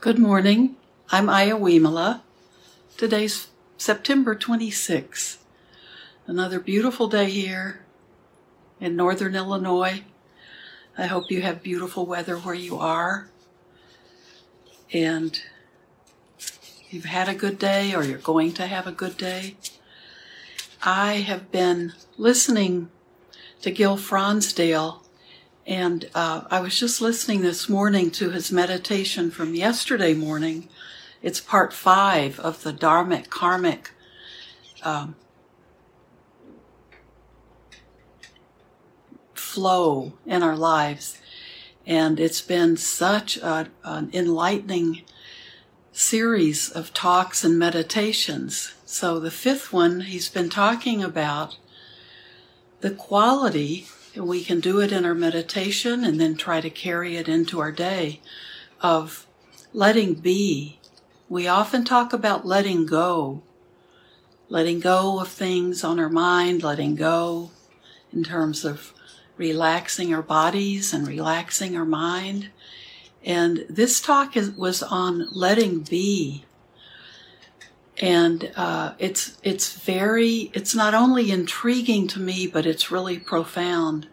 Good morning. I'm Aya Wimala. Today's September 26th. Another beautiful day here in northern Illinois. I hope you have beautiful weather where you are. And you've had a good day or you're going to have a good day. I have been listening to Gil Fronsdal and uh, I was just listening this morning to his meditation from yesterday morning. It's part five of the Dharmic Karmic um, flow in our lives. And it's been such a, an enlightening series of talks and meditations. So the fifth one, he's been talking about the quality we can do it in our meditation and then try to carry it into our day of letting be. We often talk about letting go, letting go of things on our mind, letting go in terms of relaxing our bodies and relaxing our mind. And this talk is, was on letting be. And uh, it's it's very it's not only intriguing to me, but it's really profound.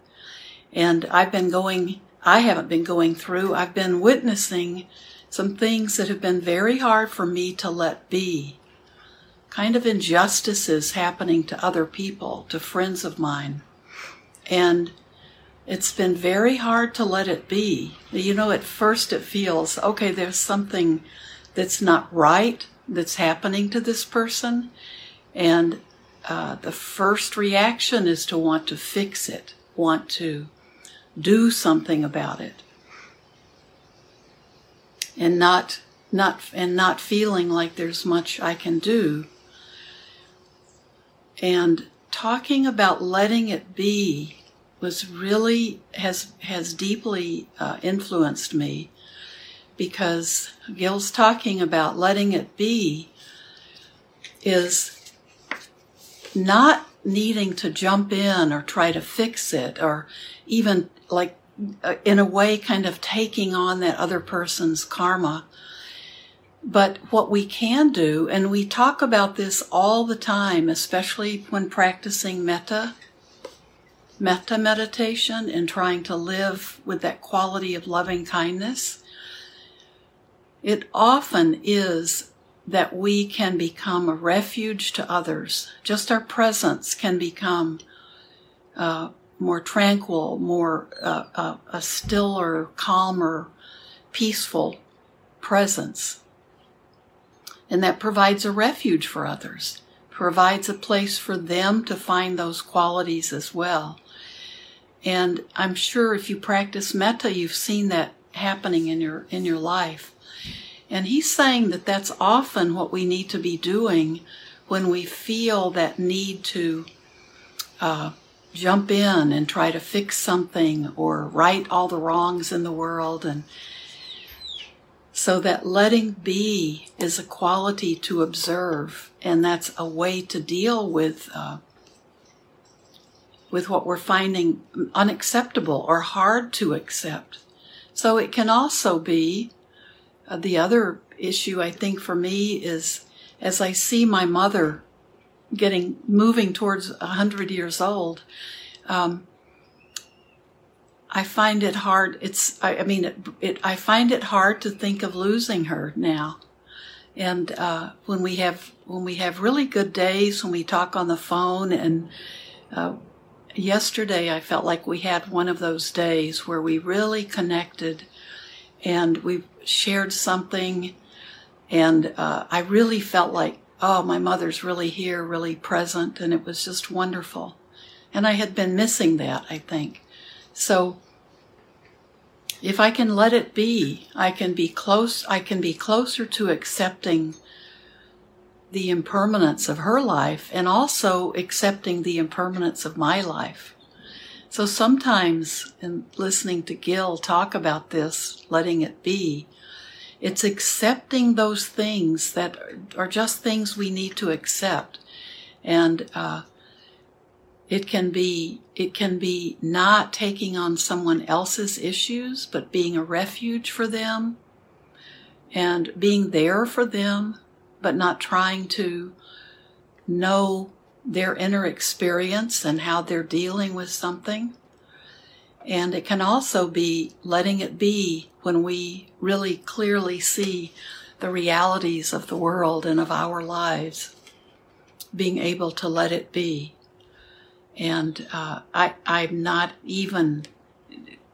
And I've been going I haven't been going through. I've been witnessing some things that have been very hard for me to let be. Kind of injustices happening to other people, to friends of mine. And it's been very hard to let it be. You know, at first it feels, okay, there's something that's not right that's happening to this person. And uh, the first reaction is to want to fix it, want to do something about it. And not not and not feeling like there's much I can do. And talking about letting it be was really has has deeply uh, influenced me because Gil's talking about letting it be is not needing to jump in or try to fix it or even like uh, in a way kind of taking on that other person's karma. But what we can do, and we talk about this all the time, especially when practicing metta, metta meditation and trying to live with that quality of loving kindness, it often is that we can become a refuge to others. Just our presence can become uh, more tranquil, more uh, uh, a stiller, calmer, peaceful presence. And that provides a refuge for others, provides a place for them to find those qualities as well. And I'm sure if you practice metta, you've seen that happening in your in your life. And he's saying that that's often what we need to be doing when we feel that need to uh, jump in and try to fix something or right all the wrongs in the world. And so that letting be is a quality to observe, and that's a way to deal with. Uh, with what we're finding unacceptable or hard to accept. So it can also be uh, the other issue I think for me is as I see my mother getting moving towards a hundred years old, um, I find it hard. It's I, I mean it, it, I find it hard to think of losing her now. And uh, when we have when we have really good days, when we talk on the phone, and uh, yesterday I felt like we had one of those days where we really connected and we shared something. And uh, I really felt like, oh, my mother's really here, really present, and it was just wonderful. And I had been missing that, I think. So if I can let it be, I can be close, I can be closer to accepting the impermanence of her life and also accepting the impermanence of my life. So sometimes in listening to Gil talk about this, letting it be, it's accepting those things that are just things we need to accept. And, uh, it can be, it can be not taking on someone else's issues, but being a refuge for them. and being there for them, but not trying to know their inner experience and how they're dealing with something. And it can also be letting it be when we really clearly see the realities of the world and of our lives, being able to let it be. And uh, I, I'm not even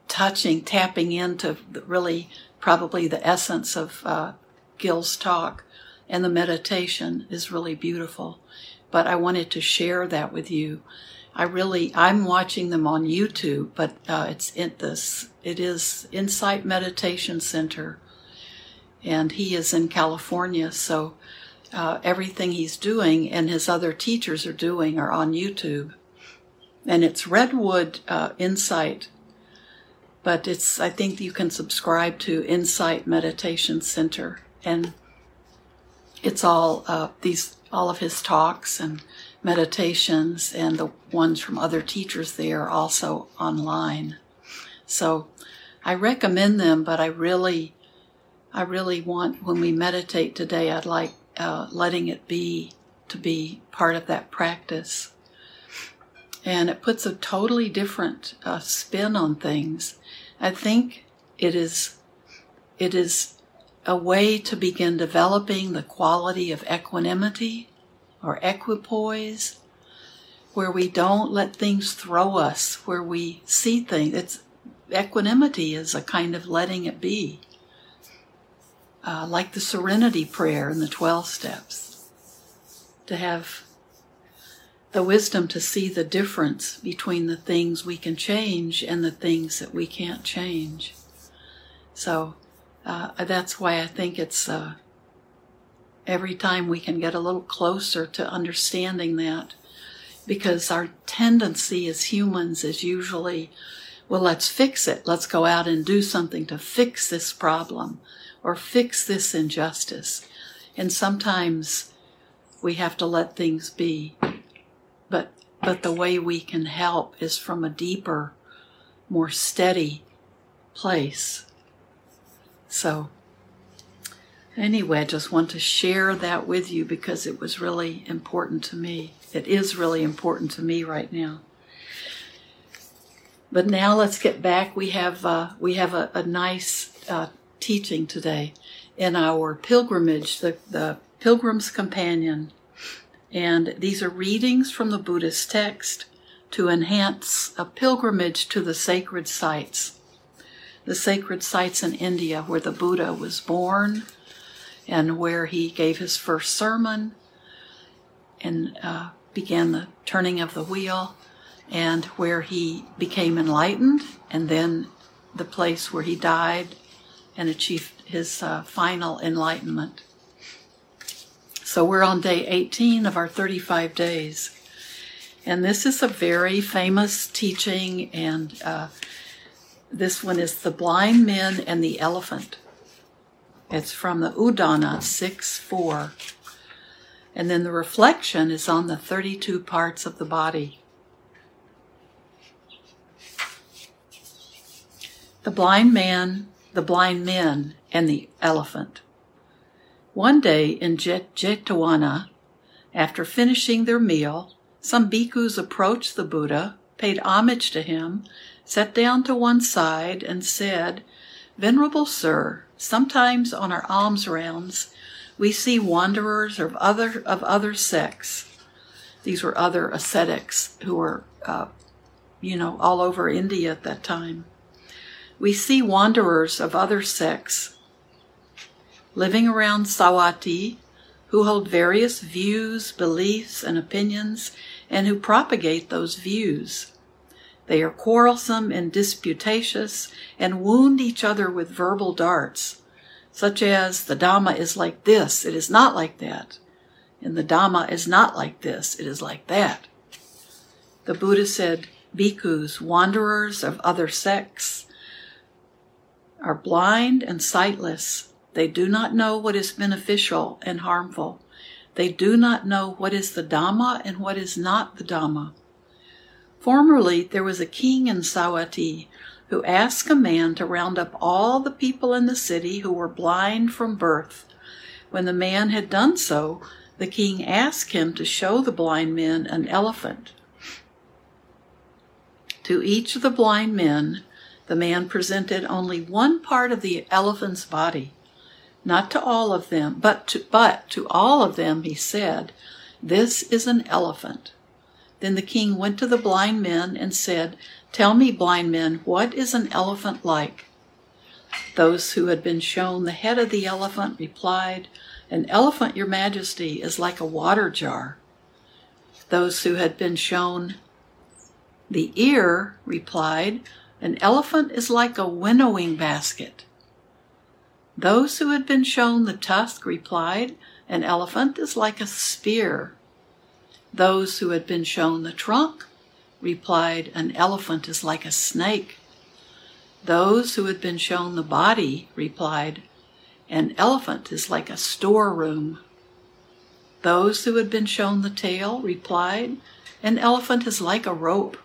touching, tapping into really probably the essence of uh, Gil's talk, and the meditation is really beautiful. But I wanted to share that with you. I really, I'm watching them on YouTube, but uh, it's in this, it is Insight Meditation Center, and he is in California, so uh, everything he's doing and his other teachers are doing are on YouTube. And it's Redwood uh, Insight but it's I think you can subscribe to Insight Meditation Center, and it's all uh, these all of his talks and meditations and the ones from other teachers there are also online. So I recommend them, but I really, I really want when we meditate today, I'd like uh, letting it be to be part of that practice. And it puts a totally different uh, spin on things I think it is it is a way to begin developing the quality of equanimity or equipoise where we don't let things throw us, where we see things. It's equanimity is a kind of letting it be. Uh, like the serenity prayer in the 12 steps. To have the wisdom to see the difference between the things we can change and the things that we can't change. So uh, that's why I think it's uh, every time we can get a little closer to understanding that, because our tendency as humans is usually, well, let's fix it. Let's go out and do something to fix this problem or fix this injustice. And sometimes we have to let things be but but the way we can help is from a deeper, more steady place. So anyway, I just want to share that with you because it was really important to me. It is really important to me right now. But now let's get back. We have uh, we have a, a nice uh, teaching today in our pilgrimage, the, the Pilgrim's Companion and these are readings from the Buddhist text to enhance a pilgrimage to the sacred sites. The sacred sites in India where the Buddha was born and where he gave his first sermon and uh, began the turning of the wheel, and where he became enlightened, and then the place where he died and achieved his uh, final enlightenment. So we're on day 18 of our 35 days. And this is a very famous teaching, and uh, this one is The Blind Men and the Elephant. It's from the Udana 6 4. And then the reflection is on the 32 parts of the body. The blind man, the blind men, and the elephant. One day in Jetavana, after finishing their meal, some bhikkhus approached the Buddha, paid homage to him, sat down to one side, and said, Venerable Sir, sometimes on our alms rounds we see wanderers of other, of other sects. These were other ascetics who were, uh, you know, all over India at that time. We see wanderers of other sects living around Savatthi who hold various views, beliefs, and opinions, and who propagate those views. They are quarrelsome and disputatious and wound each other with verbal darts, such as, the Dhamma is like this, it is not like that, and the Dhamma is not like this, it is like that. The Buddha said, bhikkhus, wanderers of other sects, are blind and sightless they do not know what is beneficial and harmful. They do not know what is the Dhamma and what is not the Dhamma. Formerly, there was a king in Savatthi who asked a man to round up all the people in the city who were blind from birth. When the man had done so, the king asked him to show the blind men an elephant. To each of the blind men, the man presented only one part of the elephant's body. Not to all of them, but to, but to all of them he said, This is an elephant. Then the king went to the blind men and said, Tell me, blind men, what is an elephant like? Those who had been shown the head of the elephant replied, An elephant, your majesty, is like a water jar. Those who had been shown the ear replied, An elephant is like a winnowing basket. Those who had been shown the tusk replied, An elephant is like a spear. Those who had been shown the trunk replied, An elephant is like a snake. Those who had been shown the body replied, An elephant is like a storeroom. Those who had been shown the tail replied, An elephant is like a rope.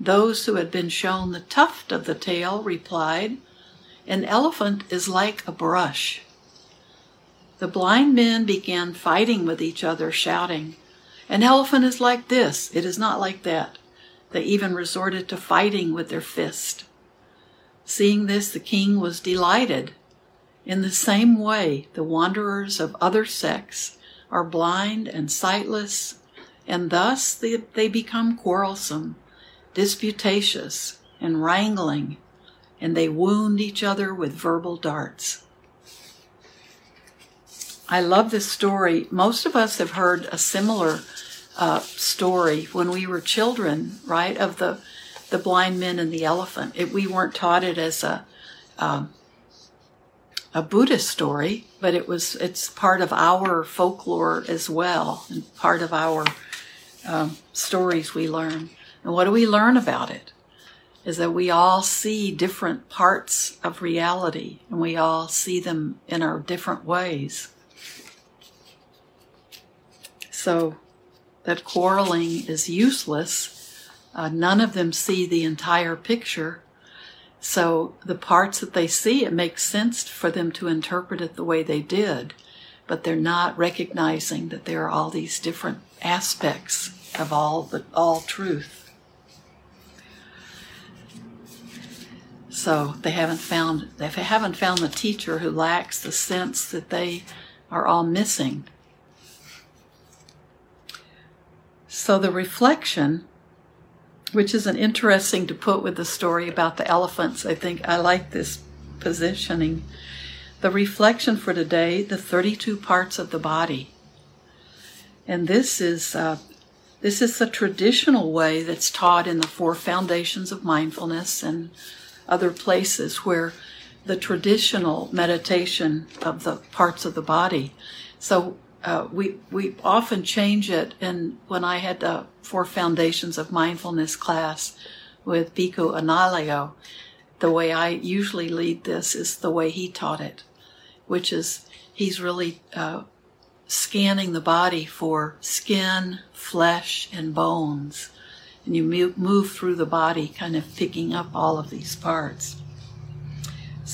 Those who had been shown the tuft of the tail replied, An elephant is like a brush. The blind men began fighting with each other, shouting, An elephant is like this, it is not like that. They even resorted to fighting with their fist. Seeing this, the king was delighted. In the same way, the wanderers of other sects are blind and sightless, and thus they, they become quarrelsome disputatious and wrangling, and they wound each other with verbal darts. I love this story. Most of us have heard a similar uh, story when we were children, right? Of the the blind men and the elephant. It, we weren't taught it as a um, a Buddhist story, but it was it's part of our folklore as well, and part of our um, stories we learn. And what do we learn about it? Is that we all see different parts of reality and we all see them in our different ways. So that quarreling is useless. Uh, none of them see the entire picture. So the parts that they see, it makes sense for them to interpret it the way they did, but they're not recognizing that there are all these different aspects of all the all truth. So they haven't found they haven't found the teacher who lacks the sense that they are all missing. So the reflection, which is an interesting to put with the story about the elephants, I think I like this positioning. The reflection for today, the 32 parts of the body. And this is uh, this is the traditional way that's taught in the four foundations of mindfulness and other places where the traditional meditation of the parts of the body. So uh, we we often change it. And when I had the four foundations of mindfulness class with Bhikkhu Analayo, the way I usually lead this is the way he taught it, which is he's really uh, scanning the body for skin, flesh, and bones and you move through the body, kind of picking up all of these parts.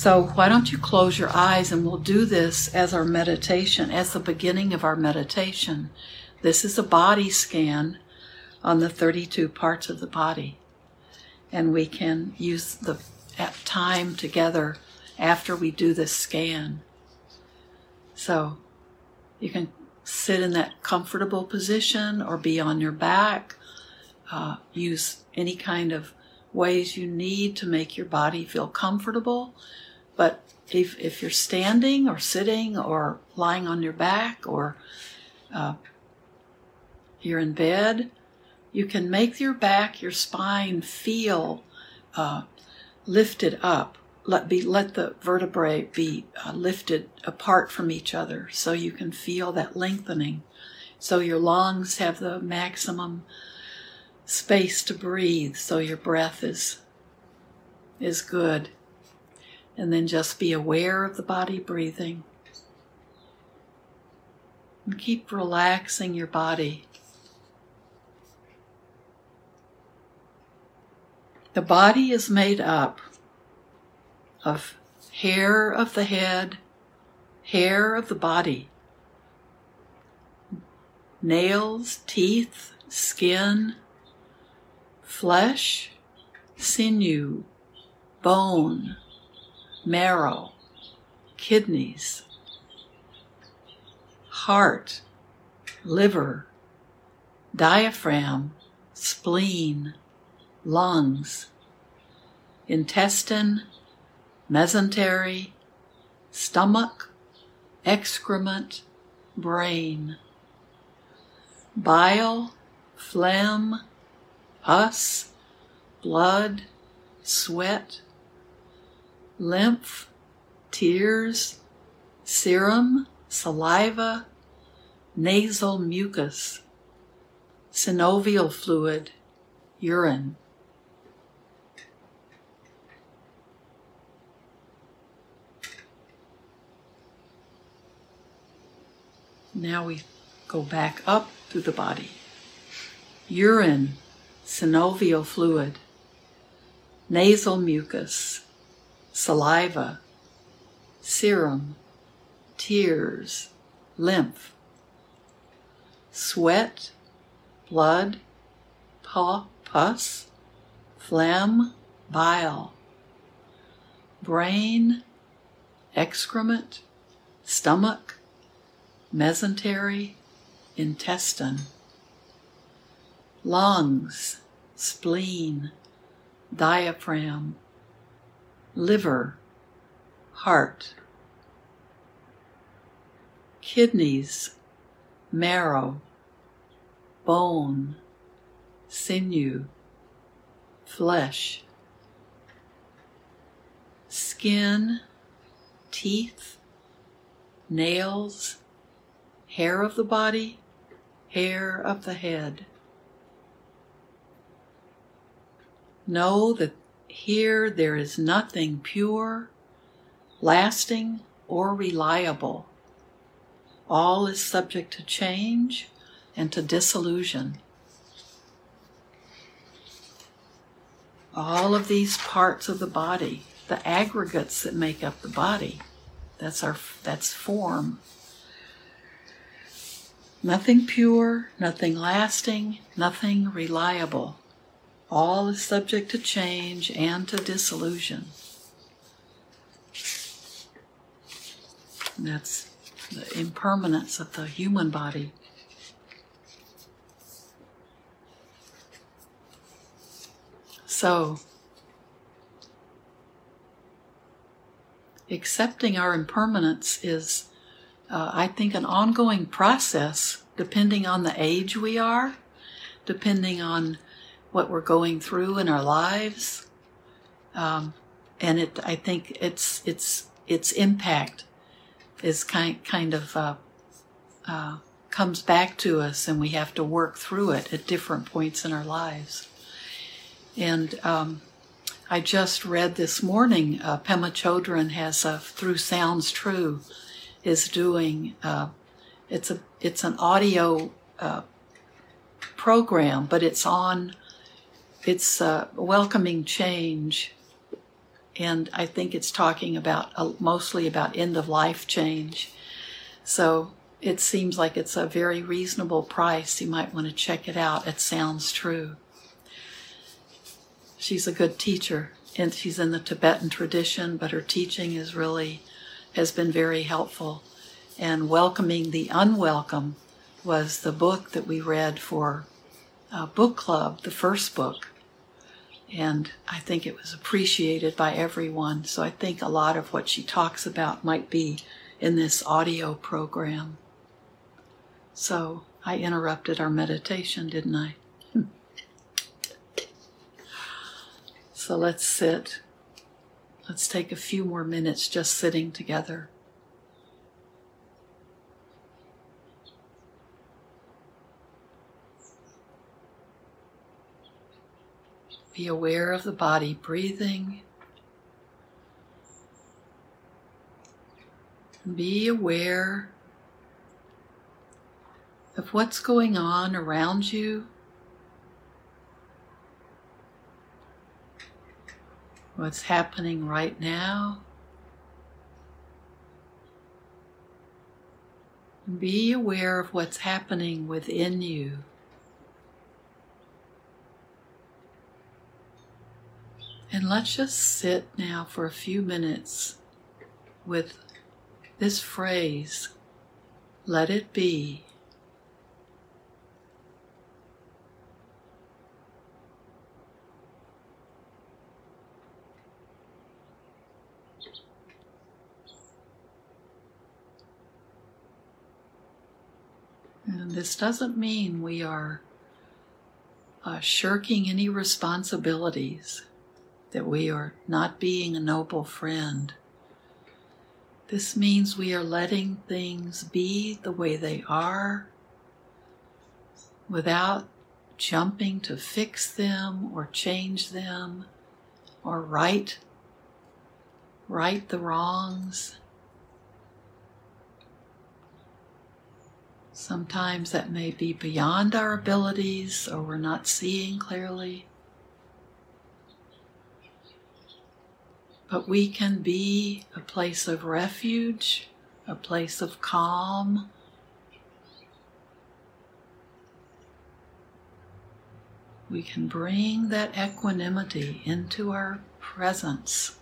So, why don't you close your eyes and we'll do this as our meditation, as the beginning of our meditation. This is a body scan on the 32 parts of the body. And we can use the time together after we do this scan. So, you can sit in that comfortable position or be on your back uh, use any kind of ways you need to make your body feel comfortable. But if, if you're standing or sitting or lying on your back or uh, you're in bed, you can make your back, your spine feel uh, lifted up. Let be let the vertebrae be uh, lifted apart from each other, so you can feel that lengthening. So your lungs have the maximum space to breathe so your breath is is good and then just be aware of the body breathing. And keep relaxing your body. The body is made up of hair of the head, hair of the body, nails, teeth, skin, flesh, sinew, bone, marrow, kidneys, heart, liver, diaphragm, spleen, lungs, intestine, mesentery, stomach, excrement, brain, bile, phlegm, pus, blood, sweat, lymph, tears, serum, saliva, nasal mucus, synovial fluid, urine. Now we go back up through the body. Urine, synovial fluid, nasal mucus, saliva, serum, tears, lymph, sweat, blood, paw, pus, phlegm, bile, brain, excrement, stomach, mesentery, intestine, lungs, spleen, diaphragm, liver, heart, kidneys, marrow, bone, sinew, flesh, skin, teeth, nails, hair of the body, hair of the head. Know that here there is nothing pure, lasting, or reliable. All is subject to change and to dissolution. All of these parts of the body, the aggregates that make up the body, that's our that's form. Nothing pure, nothing lasting, nothing reliable. All is subject to change and to dissolution. And that's the impermanence of the human body. So, accepting our impermanence is uh, I think, an ongoing process depending on the age we are, depending on what we're going through in our lives. Um, and it, I think its its its impact is kind kind of uh, uh, comes back to us, and we have to work through it at different points in our lives. And um, I just read this morning, uh, Pema Chodron has a Through Sounds True is doing. Uh, it's a it's an audio uh, program, but it's on. It's uh, welcoming change, and I think it's talking about uh, mostly about end of life change. So it seems like it's a very reasonable price. You might want to check it out. It sounds true. She's a good teacher, and she's in the Tibetan tradition, but her teaching is really has been very helpful. And Welcoming the Unwelcome was the book that we read for a book club, the first book. And I think it was appreciated by everyone. So I think a lot of what she talks about might be in this audio program. So I interrupted our meditation, didn't I? so let's sit. Let's take a few more minutes just sitting together. Be aware of the body breathing. Be aware of what's going on around you. what's happening right now. Be aware of what's happening within you. And let's just sit now for a few minutes with this phrase let it be. And this doesn't mean we are uh, shirking any responsibilities, that we are not being a noble friend. This means we are letting things be the way they are without jumping to fix them or change them or right right the wrongs. Sometimes that may be beyond our abilities or we're not seeing clearly. But we can be a place of refuge, a place of calm. We can bring that equanimity into our presence.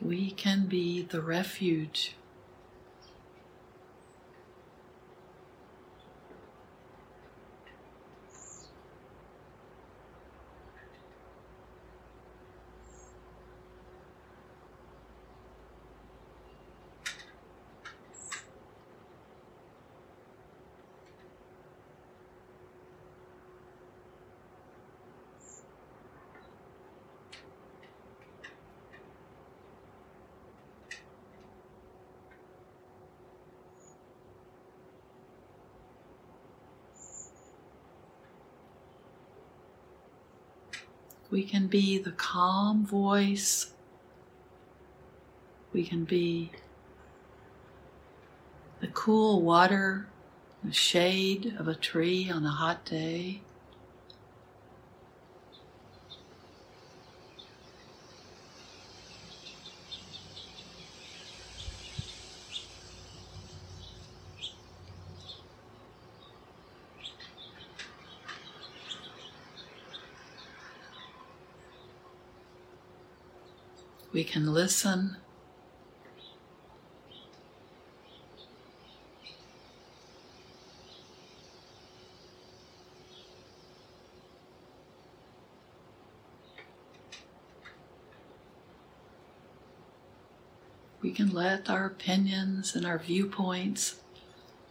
We can be the refuge. We can be the calm voice. We can be the cool water, the shade of a tree on a hot day. We can listen. We can let our opinions and our viewpoints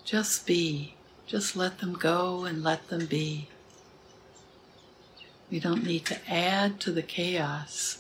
just be. Just let them go and let them be. We don't need to add to the chaos.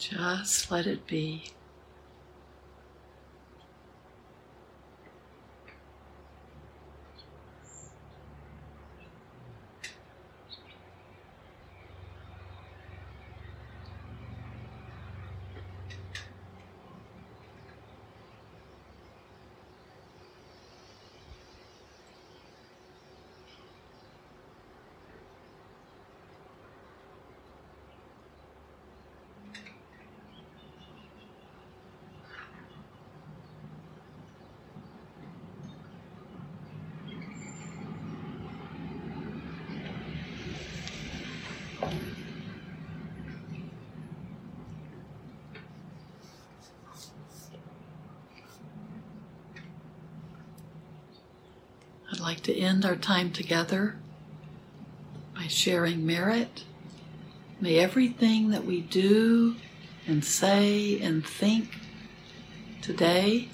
Just let it be. Like to end our time together by sharing merit. May everything that we do and say and think today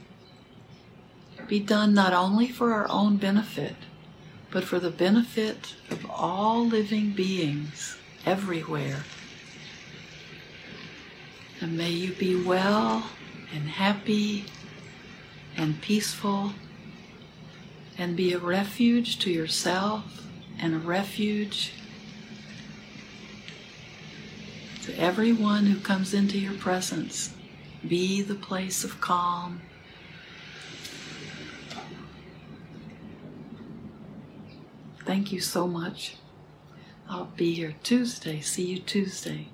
be done not only for our own benefit, but for the benefit of all living beings everywhere. And may you be well and happy and peaceful and be a refuge to yourself and a refuge to everyone who comes into your presence. Be the place of calm. Thank you so much. I'll be here Tuesday. See you Tuesday.